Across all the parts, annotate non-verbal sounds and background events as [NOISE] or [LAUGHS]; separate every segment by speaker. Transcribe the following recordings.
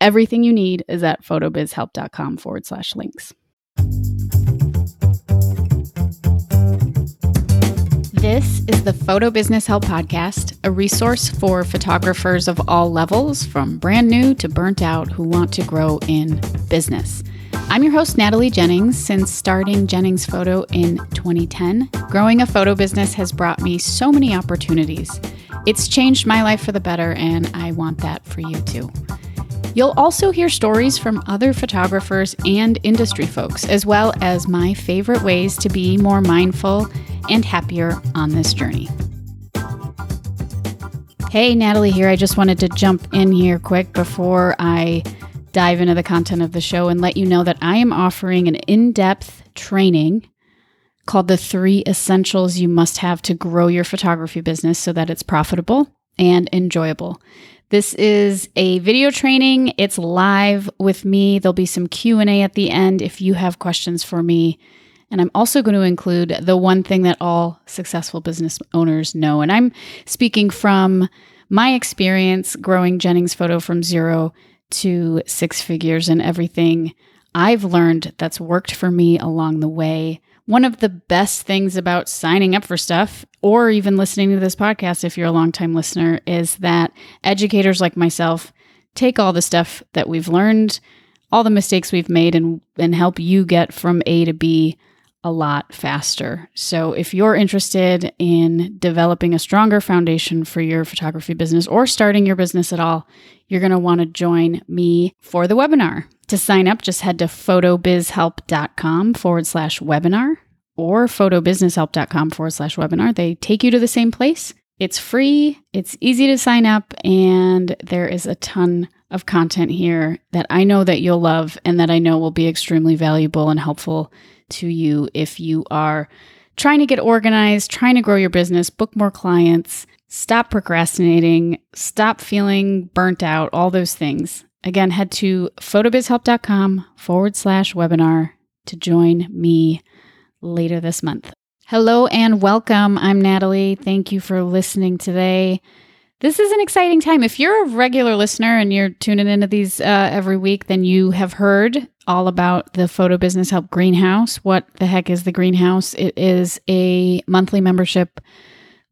Speaker 1: Everything you need is at photobizhelp.com forward slash links. This is the Photo Business Help Podcast, a resource for photographers of all levels, from brand new to burnt out, who want to grow in business. I'm your host, Natalie Jennings. Since starting Jennings Photo in 2010, growing a photo business has brought me so many opportunities. It's changed my life for the better, and I want that for you too. You'll also hear stories from other photographers and industry folks, as well as my favorite ways to be more mindful and happier on this journey. Hey, Natalie here. I just wanted to jump in here quick before I dive into the content of the show and let you know that I am offering an in depth training called The Three Essentials You Must Have to Grow Your Photography Business so that it's profitable and enjoyable. This is a video training. It's live with me. There'll be some Q&A at the end if you have questions for me. And I'm also going to include the one thing that all successful business owners know. And I'm speaking from my experience growing Jennings Photo from zero to six figures and everything I've learned that's worked for me along the way. One of the best things about signing up for stuff or even listening to this podcast, if you're a longtime listener, is that educators like myself take all the stuff that we've learned, all the mistakes we've made, and, and help you get from A to B a lot faster. So, if you're interested in developing a stronger foundation for your photography business or starting your business at all, you're going to want to join me for the webinar. To sign up, just head to photobizhelp.com forward slash webinar or photobusinesshelp.com forward slash webinar. They take you to the same place. It's free, it's easy to sign up, and there is a ton of content here that I know that you'll love and that I know will be extremely valuable and helpful to you if you are trying to get organized, trying to grow your business, book more clients, stop procrastinating, stop feeling burnt out, all those things. Again, head to photobizhelp.com forward slash webinar to join me later this month. Hello and welcome. I'm Natalie. Thank you for listening today. This is an exciting time. If you're a regular listener and you're tuning into these uh, every week, then you have heard all about the Photo Business Help Greenhouse. What the heck is the Greenhouse? It is a monthly membership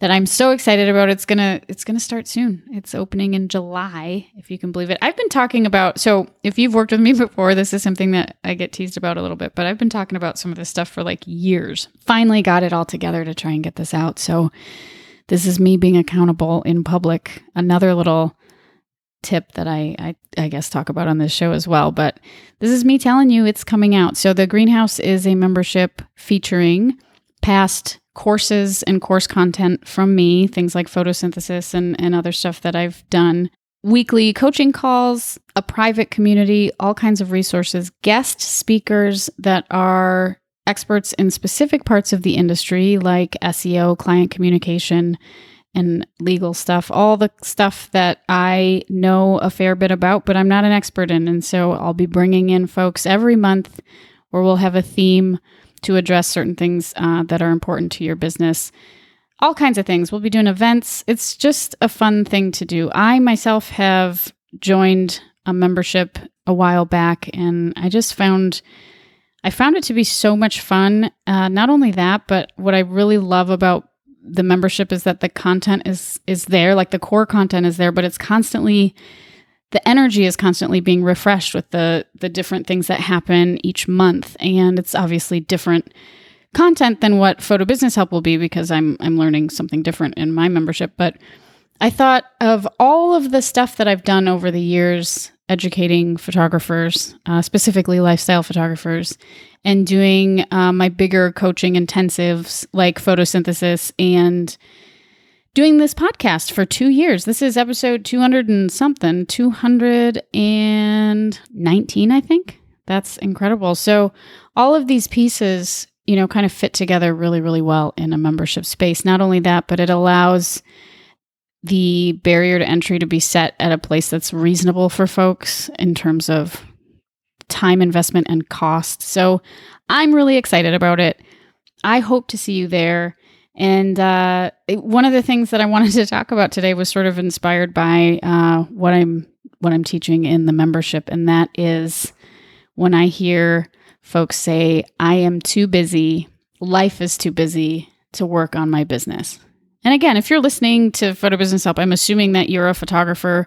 Speaker 1: that I'm so excited about. It's gonna it's gonna start soon. It's opening in July, if you can believe it. I've been talking about so if you've worked with me before, this is something that I get teased about a little bit, but I've been talking about some of this stuff for like years. Finally got it all together to try and get this out. So this is me being accountable in public. Another little tip that I, I, I guess talk about on this show as well. But this is me telling you it's coming out. So the greenhouse is a membership featuring past courses and course content from me, things like photosynthesis and, and other stuff that I've done, weekly coaching calls, a private community, all kinds of resources, guest speakers that are experts in specific parts of the industry like SEO, client communication, and legal stuff, all the stuff that I know a fair bit about, but I'm not an expert in. And so I'll be bringing in folks every month where we'll have a theme to address certain things uh, that are important to your business. All kinds of things. We'll be doing events. It's just a fun thing to do. I myself have joined a membership a while back, and I just found I found it to be so much fun. Uh, not only that, but what I really love about the membership is that the content is is there, like the core content is there, but it's constantly the energy is constantly being refreshed with the the different things that happen each month, and it's obviously different content than what photo business help will be because I'm I'm learning something different in my membership, but I thought of all of the stuff that I've done over the years educating photographers, uh, specifically lifestyle photographers, and doing uh, my bigger coaching intensives like photosynthesis and doing this podcast for two years. This is episode 200 and something, 219, I think. That's incredible. So, all of these pieces, you know, kind of fit together really, really well in a membership space. Not only that, but it allows the barrier to entry to be set at a place that's reasonable for folks in terms of time investment and cost. So, I'm really excited about it. I hope to see you there. And uh, one of the things that I [LAUGHS] wanted to talk about today was sort of inspired by uh, what I'm what I'm teaching in the membership, and that is when I hear folks say, "I am too busy. Life is too busy to work on my business." And again, if you're listening to Photo Business Help, I'm assuming that you're a photographer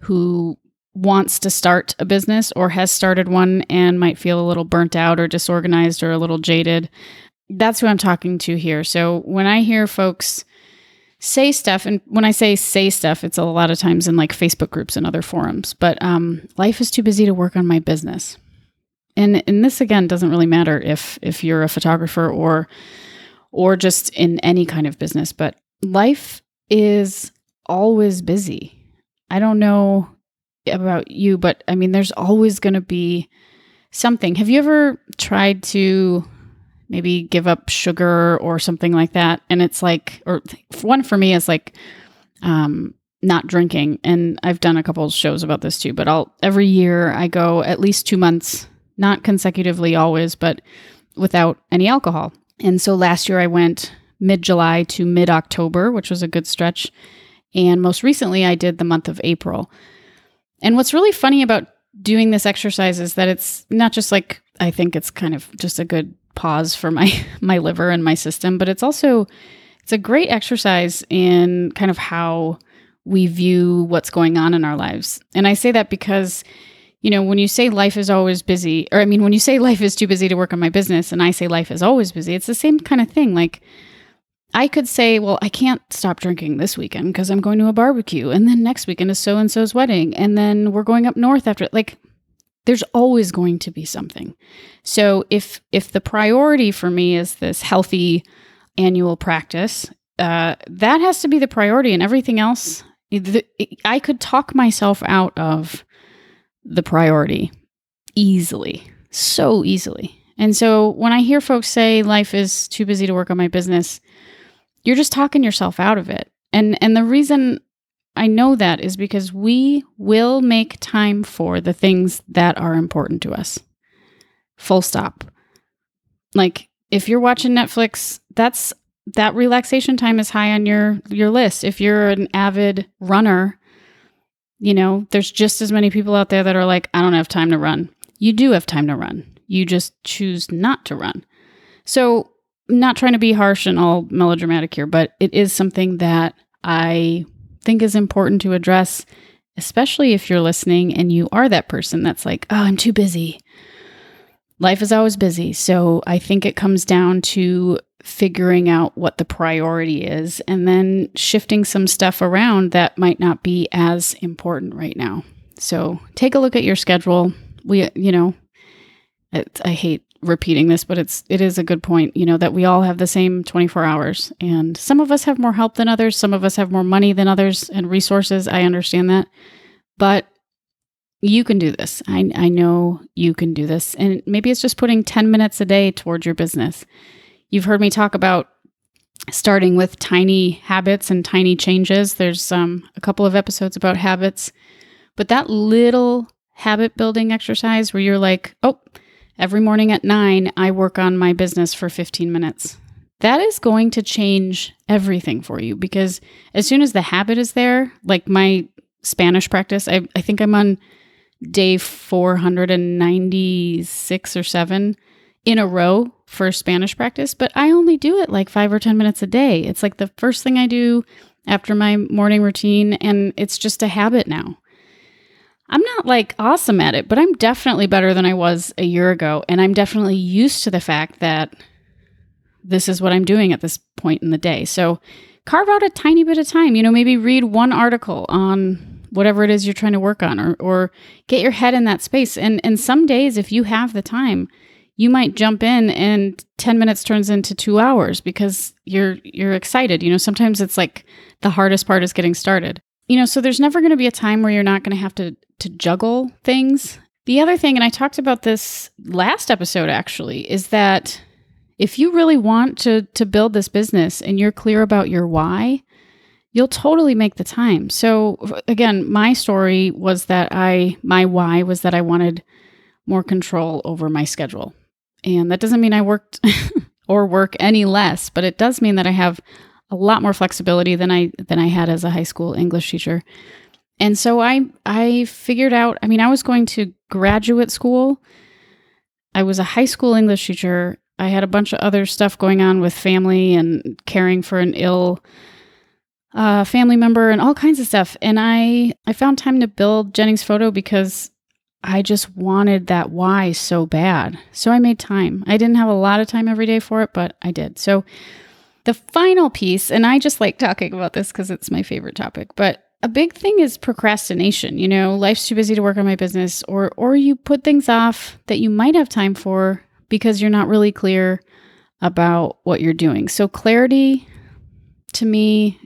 Speaker 1: who wants to start a business or has started one and might feel a little burnt out or disorganized or a little jaded that's who I'm talking to here. So when I hear folks say stuff, and when I say say stuff, it's a lot of times in like Facebook groups and other forums, but um, life is too busy to work on my business. And and this again doesn't really matter if if you're a photographer or or just in any kind of business, but life is always busy. I don't know about you, but I mean, there's always going to be something. Have you ever tried to maybe give up sugar or something like that. And it's like, or one for me is like, um, not drinking. And I've done a couple of shows about this too, but I'll, every year I go at least two months, not consecutively always, but without any alcohol. And so last year I went mid July to mid October, which was a good stretch. And most recently I did the month of April. And what's really funny about doing this exercise is that it's not just like, I think it's kind of just a good pause for my [LAUGHS] my liver and my system, but it's also it's a great exercise in kind of how we view what's going on in our lives. And I say that because you know, when you say life is always busy, or I mean, when you say [LAUGHS] life is too busy to work on my business, and I say life is always busy, it's the same kind of thing. Like, I could say, well, I can't stop drinking this weekend because I'm going to a barbecue, and then next weekend is so and so's wedding, and then we're going up north after. Like, there's always going to be something. So if if the priority for me is this healthy annual practice, uh, that has to be the priority, and everything else, the, I could talk myself out of the priority easily, so easily. And so when I hear folks say life is too busy to work on my business, you're just talking yourself out of it. And and the reason I know that is because we will make time for the things that are important to us. Full stop. Like if you're watching Netflix, that's that relaxation time is high on your your list. If you're an avid runner, you know, there's just as many people out there that are like, I don't have time to run. You do have time to run. You just choose not to run. So, not trying to be harsh and all melodramatic here, but it is something that I think is important to address, especially if you're listening and you are that person that's like, oh, I'm too busy. Life is always busy. So I think it comes down to figuring out what the priority is and then shifting some stuff around that might not be as important right now. So take a look at your schedule. We, you know, I hate repeating this, but it's it is a good point, you know, that we all have the same 24 hours and some of us have more help than others, some of us have more money than others and resources. I understand that. But you can do this. I I know you can do this. And maybe it's just putting 10 minutes a day towards your business. You've heard me talk about starting with tiny habits and tiny changes. There's um, a couple of episodes about habits, but that little habit building exercise where you're like, oh, Every morning at nine, I work on my business for 15 minutes. That is going to change everything for you because as soon as the habit is there, like my Spanish practice, I, I think I'm on day 496 or seven in a row for Spanish practice, but I only do it like five or 10 minutes a day. It's like the first thing I do after my morning routine, and it's just a habit now. I'm not like awesome at it, but I'm definitely better than I was a year ago. And I'm definitely used to the fact that this is what I'm doing at this point in the day. So carve out a tiny bit of time, you know, maybe read one article on whatever it is you're trying to work on or, or get your head in that space. And, and some days, if you have the time, you might jump in and 10 minutes turns into 2 hours because you're you're excited. You know, sometimes it's like the hardest part is getting started. You know, so there's never going to be a time where you're not going to have to to juggle things. The other thing and I talked about this last episode actually is that if you really want to to build this business and you're clear about your why, you'll totally make the time. So again, my story was that I my why was that I wanted more control over my schedule. And that doesn't mean I worked [LAUGHS] or work any less, but it does mean that I have a lot more flexibility than I than I had as a high school English teacher. And so I I figured out, I mean, I was going to graduate school. I was a high school English teacher. I had a bunch of other stuff going on with family and caring for an ill uh, family member and all kinds of stuff. And I I found time to build Jennings Photo because I just wanted that why so bad. So I made time. I didn't have a lot of time every day for it, but I did. So the final piece, and I just like talking about this because it's my favorite topic, but a big thing is procrastination. You know, life's too busy to work on my business, or or you put things off that you might have time for because you're not really clear about what you're doing. So clarity to me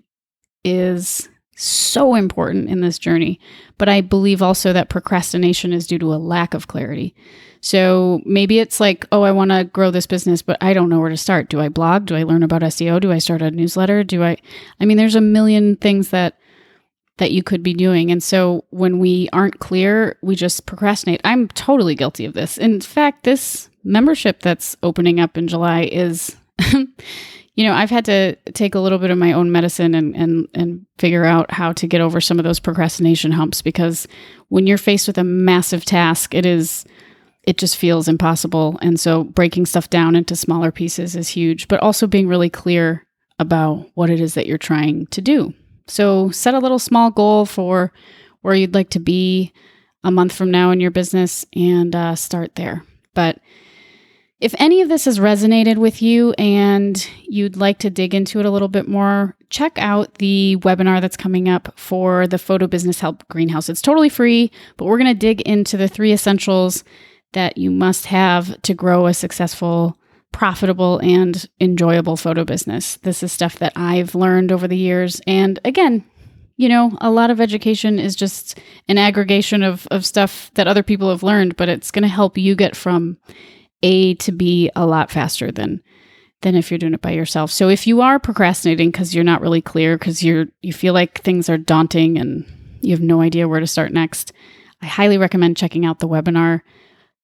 Speaker 1: is so important in this journey. But I believe also that procrastination is due to a lack of clarity. So maybe it's like, oh, I want to grow this business, but I don't know where to start. Do I blog? Do I learn about SEO? Do I start a newsletter? Do I I mean there's a million things that that you could be doing. And so when we aren't clear, we just procrastinate. I'm totally guilty of this. In fact, this membership that's opening up in July is [LAUGHS] you know, I've had to take a little bit of my own medicine and and and figure out how to get over some of those procrastination humps because when you're faced with a massive task, it is it just feels impossible. And so breaking stuff down into smaller pieces is huge, but also being really clear about what it is that you're trying to do. So set a little small goal for where you'd like to be a month from now in your business and uh, start there. But if any of this has resonated with you and you'd like to dig into it a little bit more, check out the webinar that's coming up for the Photo Business Help Greenhouse. It's totally free, but we're going to dig into the three essentials that you must have to grow a successful, profitable, and enjoyable photo business. This is stuff that I've learned over the years. And again, you know, a lot of education is just an aggregation of, of stuff that other people have learned, but it's going to help you get from a to B a lot faster than than if you're doing it by yourself. So if you are procrastinating because you're not really clear because you're you feel like things are daunting and you have no idea where to start next, I highly recommend checking out the webinar.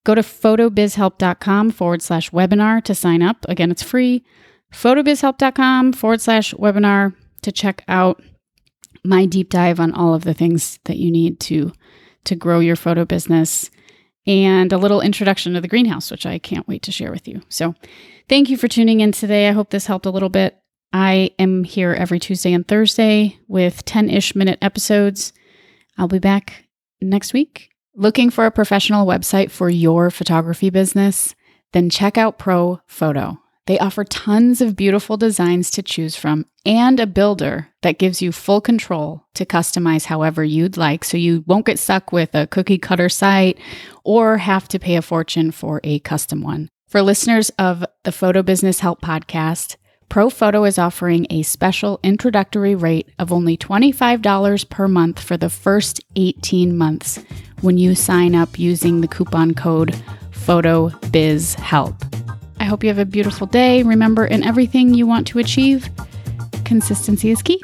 Speaker 1: Go to photobizhelp.com forward slash webinar to sign up. Again, it's free. Photobizhelp.com forward slash webinar to check out my deep dive on all of the things that you need to to grow your photo business and a little introduction to the greenhouse, which I can't wait to share with you. So, thank you for tuning in today. I hope this helped a little bit. I am here every Tuesday and Thursday with 10 ish minute episodes. I'll be back next week. Looking for a professional website for your photography business? Then check out ProPhoto. They offer tons of beautiful designs to choose from and a builder that gives you full control to customize however you'd like so you won't get stuck with a cookie cutter site or have to pay a fortune for a custom one. For listeners of the Photo Business Help podcast, ProPhoto is offering a special introductory rate of only $25 per month for the first 18 months when you sign up using the coupon code PHOTOBIZHELP. I hope you have a beautiful day. Remember, in everything you want to achieve, consistency is key.